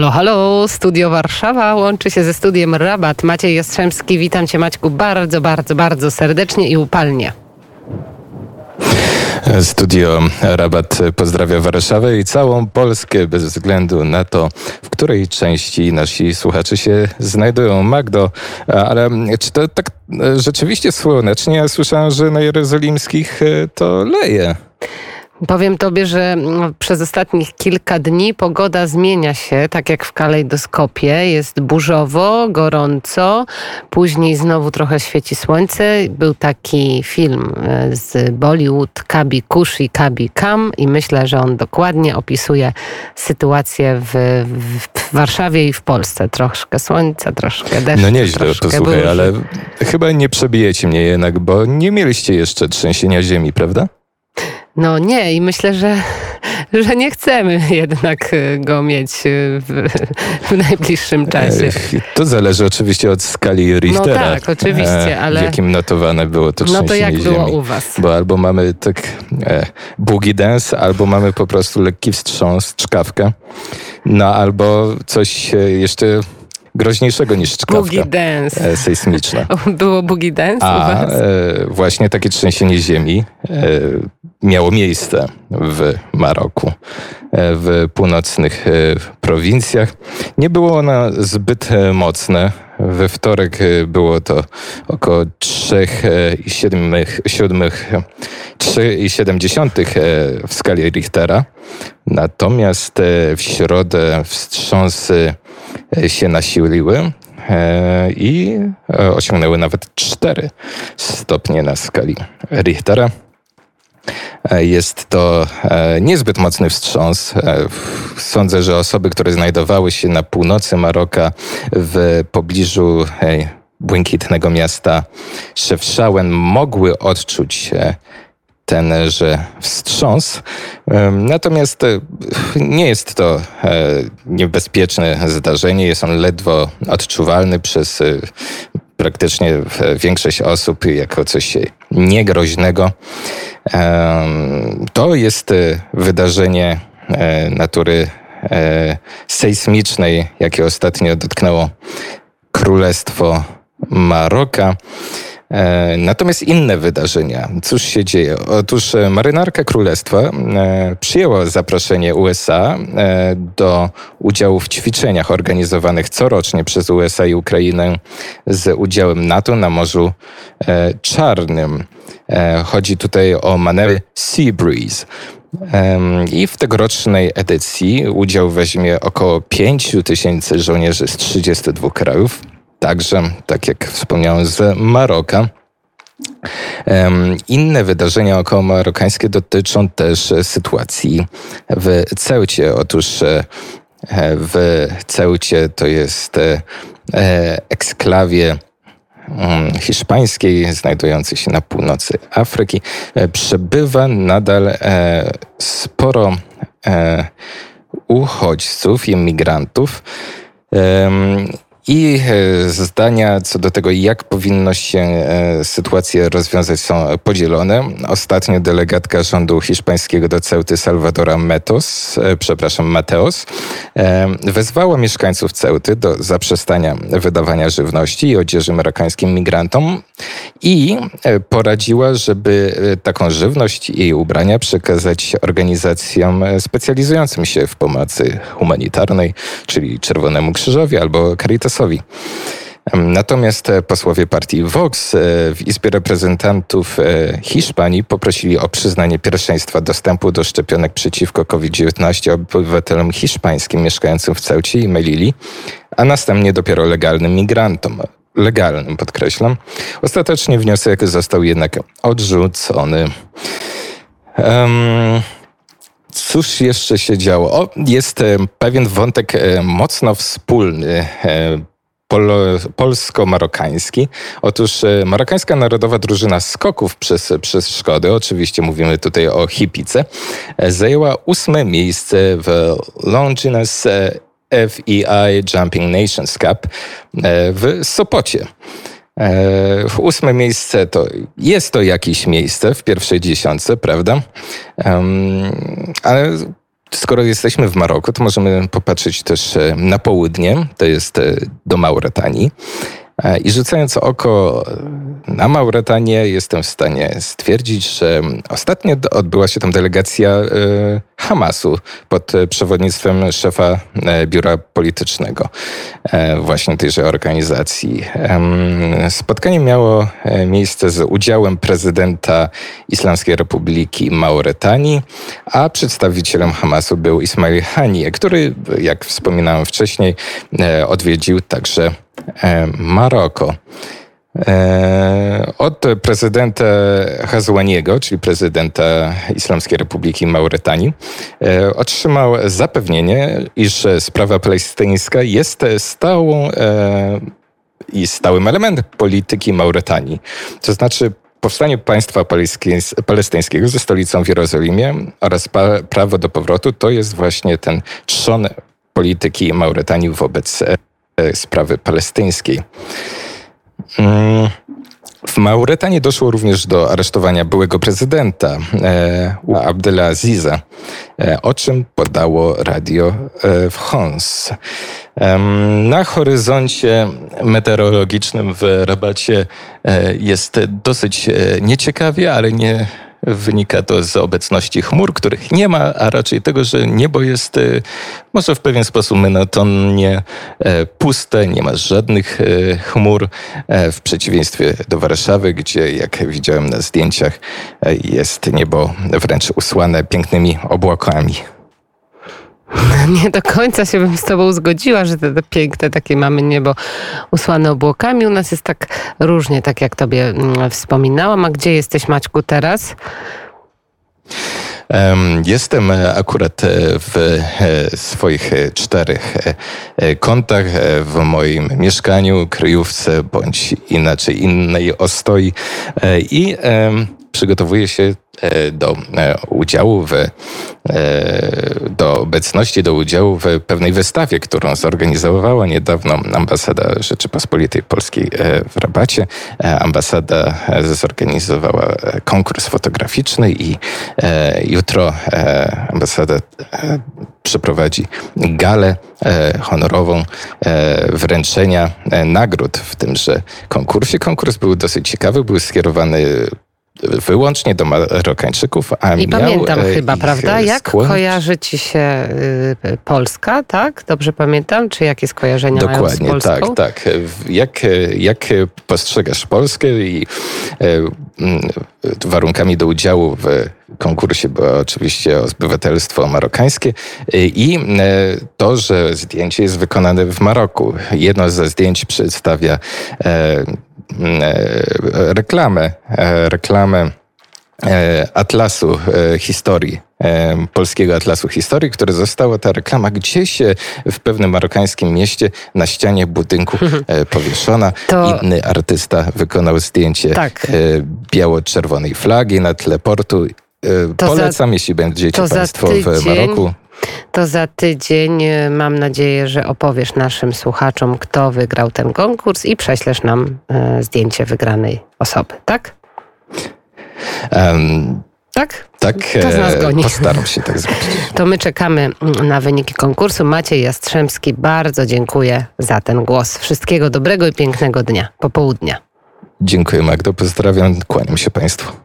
Halo, halo, Studio Warszawa łączy się ze studiem Rabat. Maciej Jastrzębski, witam Cię Maćku bardzo, bardzo, bardzo serdecznie i upalnie. Studio Rabat pozdrawia Warszawę i całą Polskę bez względu na to, w której części nasi słuchacze się znajdują. Magdo, ale czy to tak rzeczywiście słonecznie? Ja słyszałem, że na jerozolimskich to leje. Powiem tobie, że przez ostatnich kilka dni pogoda zmienia się, tak jak w kalejdoskopie. Jest burzowo, gorąco, później znowu trochę świeci słońce. Był taki film e, z Bollywood Kabi Kush i Kabi Kam i myślę, że on dokładnie opisuje sytuację w, w Warszawie i w Polsce. Troszkę słońca, troszkę deszczu. No nieźle, posłuchaj, ale chyba nie przebijecie mnie jednak, bo nie mieliście jeszcze trzęsienia ziemi, prawda? No nie i myślę, że, że nie chcemy jednak y, go mieć y, w, w najbliższym czasie. To zależy oczywiście od skali Richtera. No tak, oczywiście, e, ale... W jakim notowane było to No to jak ziemi. było u was? Bo albo mamy tak e, boogie dance, albo mamy po prostu lekki wstrząs, czkawkę. No albo coś jeszcze groźniejszego niż czkawka. Boogie dance. E, sejsmiczna. Było boogie dance A, u was? E, właśnie takie trzęsienie ziemi e, miało miejsce w Maroku, e, w północnych e, prowincjach. Nie było ono zbyt e, mocne. We wtorek było to około 3,7 w skali Richtera. Natomiast w środę wstrząsy się nasiliły i osiągnęły nawet 4 stopnie na skali Richtera. E, jest to e, niezbyt mocny wstrząs. E, sądzę, że osoby, które znajdowały się na północy Maroka w pobliżu błękitnego miasta Szewszauen mogły odczuć tenże wstrząs. Natomiast nie jest to niebezpieczne zdarzenie. Jest on ledwo odczuwalny przez praktycznie większość osób jako coś niegroźnego. To jest e, wydarzenie e, natury e, sejsmicznej, jakie ostatnio dotknęło Królestwo Maroka. Natomiast inne wydarzenia. Cóż się dzieje? Otóż marynarka królestwa przyjęła zaproszenie USA do udziału w ćwiczeniach organizowanych corocznie przez USA i Ukrainę z udziałem NATO na Morzu Czarnym. E, chodzi tutaj o manewry Sea Breeze. I w tegorocznej edycji udział weźmie około 5 tysięcy żołnierzy z 32 krajów, także, tak jak wspomniałem, z Maroka. Inne wydarzenia około marokańskie dotyczą też sytuacji w Ceucie. Otóż e, w Ceucie to jest e, eksklawie Mm, hiszpańskiej, znajdującej się na północy Afryki, e, przebywa nadal e, sporo e, uchodźców, imigrantów. I e, zdania co do tego, jak powinno się e, sytuację rozwiązać, są podzielone. Ostatnio delegatka rządu hiszpańskiego do Ceuty Salvadora Metos, e, przepraszam, Mateos, wezwała mieszkańców Ceuty do zaprzestania wydawania żywności i odzieży marokańskim migrantom i poradziła, żeby taką żywność i ubrania przekazać organizacjom specjalizującym się w pomocy humanitarnej, czyli Czerwonemu Krzyżowi albo Caritasowi Natomiast e, posłowie partii Vox e, w Izbie Reprezentantów e, Hiszpanii poprosili o przyznanie pierwszeństwa dostępu do szczepionek przeciwko COVID-19 obywatelom hiszpańskim mieszkającym w Ceucie i Melili, a następnie dopiero legalnym migrantom. Legalnym, podkreślam. Ostatecznie wniosek został jednak odrzucony. Um, Cóż jeszcze się działo? O, jest pewien wątek mocno wspólny polsko-marokański. Otóż e, marokańska narodowa drużyna skoków przez, przez Szkody, oczywiście mówimy tutaj o Hipice, e, zajęła ósme miejsce w Longinus e, FEI Jumping Nations Cup w Sopocie. W ósme miejsce to jest to jakieś miejsce w pierwszej dziesiątce, prawda? Ale skoro jesteśmy w Maroku, to możemy popatrzeć też na południe, to jest do Mauretanii. I rzucając oko na Mauretanię, jestem w stanie stwierdzić, że ostatnio odbyła się tam delegacja e, Hamasu pod przewodnictwem szefa e, biura politycznego e, właśnie tejże organizacji. Spotkanie miało miejsce z udziałem prezydenta Islamskiej Republiki Mauretanii, a przedstawicielem Hamasu był Ismail Haniyeh, który, jak wspominałem wcześniej, odwiedził także Maroko. Od prezydenta Hazłaniego, czyli prezydenta Islamskiej Republiki Mauretanii, otrzymał zapewnienie, iż sprawa palestyńska jest stałą i stałym elementem polityki Mauretanii. To znaczy powstanie państwa palestyńskiego ze stolicą w Jerozolimie oraz prawo do powrotu to jest właśnie ten trzon polityki Mauretanii wobec E, sprawy palestyńskiej. W Mauretanii doszło również do aresztowania byłego prezydenta e, Abdelaziza, e, o czym podało radio e, w Hons. E, na horyzoncie meteorologicznym w Rabacie e, jest dosyć e, nieciekawie, ale nie Wynika to z obecności chmur, których nie ma, a raczej tego, że niebo jest e, może w pewien sposób monotonnie e, puste, nie ma żadnych e, chmur, w przeciwieństwie do Warszawy, gdzie, jak widziałem na zdjęciach, jest niebo wręcz usłane pięknymi obłokami. Nie do końca się bym z tobą zgodziła, że te, te piękne takie mamy niebo usłane obłokami. U nas jest tak różnie, tak jak tobie mm, wspominałam. A gdzie jesteś, Maćku, teraz? Jestem e, akurat e, w e, swoich czterech kątach w moim mieszkaniu, kryjówce bądź inaczej innej ostoi i przygotowuję się E, do e, udziału w, e, do obecności, do udziału w pewnej wystawie, którą zorganizowała niedawno Ambasada Rzeczypospolitej Polskiej w Rabacie. Ambasada zorganizowała konkurs fotograficzny i jutro ambasada przeprowadzi galę honorową wręczenia nagród w tymże konkursie. Konkurs był dosyć ciekawy, był skierowany wyłącznie do Marokańczyków, a I miał pamiętam e, chyba, prawda? Jak skłon... kojarzy ci się y, Polska, tak? Dobrze pamiętam? Czy jakie skojarzenia Dokładnie, mają z Polską? tak, tak. Jak, jak postrzegasz Polskę i e, warunkami do udziału w konkursie było oczywiście obywatelstwo marokańskie i e, to, że zdjęcie jest wykonane w Maroku. Jedno ze zdjęć przedstawia reklamę, e, reklamę e, Atlasu Historii, polskiego Atlasu Historii, który została ta reklama gdzieś w pewnym marokańskim mieście na ścianie budynku powieszona. To... Inny artysta wykonał zdjęcie tak. biało-czerwonej flagi na tle portu. To Polecam, za... jeśli będziecie Państwo w Maroku. To za tydzień e, mam nadzieję, że opowiesz naszym słuchaczom, kto wygrał ten konkurs i prześlesz nam e, zdjęcie wygranej osoby, tak? Um, tak? Tak, to nas e, goni. postaram się tak zrobić. To my czekamy na wyniki konkursu. Maciej Jastrzębski, bardzo dziękuję za ten głos. Wszystkiego dobrego i pięknego dnia, popołudnia. Dziękuję Magdo, pozdrawiam, kłaniam się Państwu.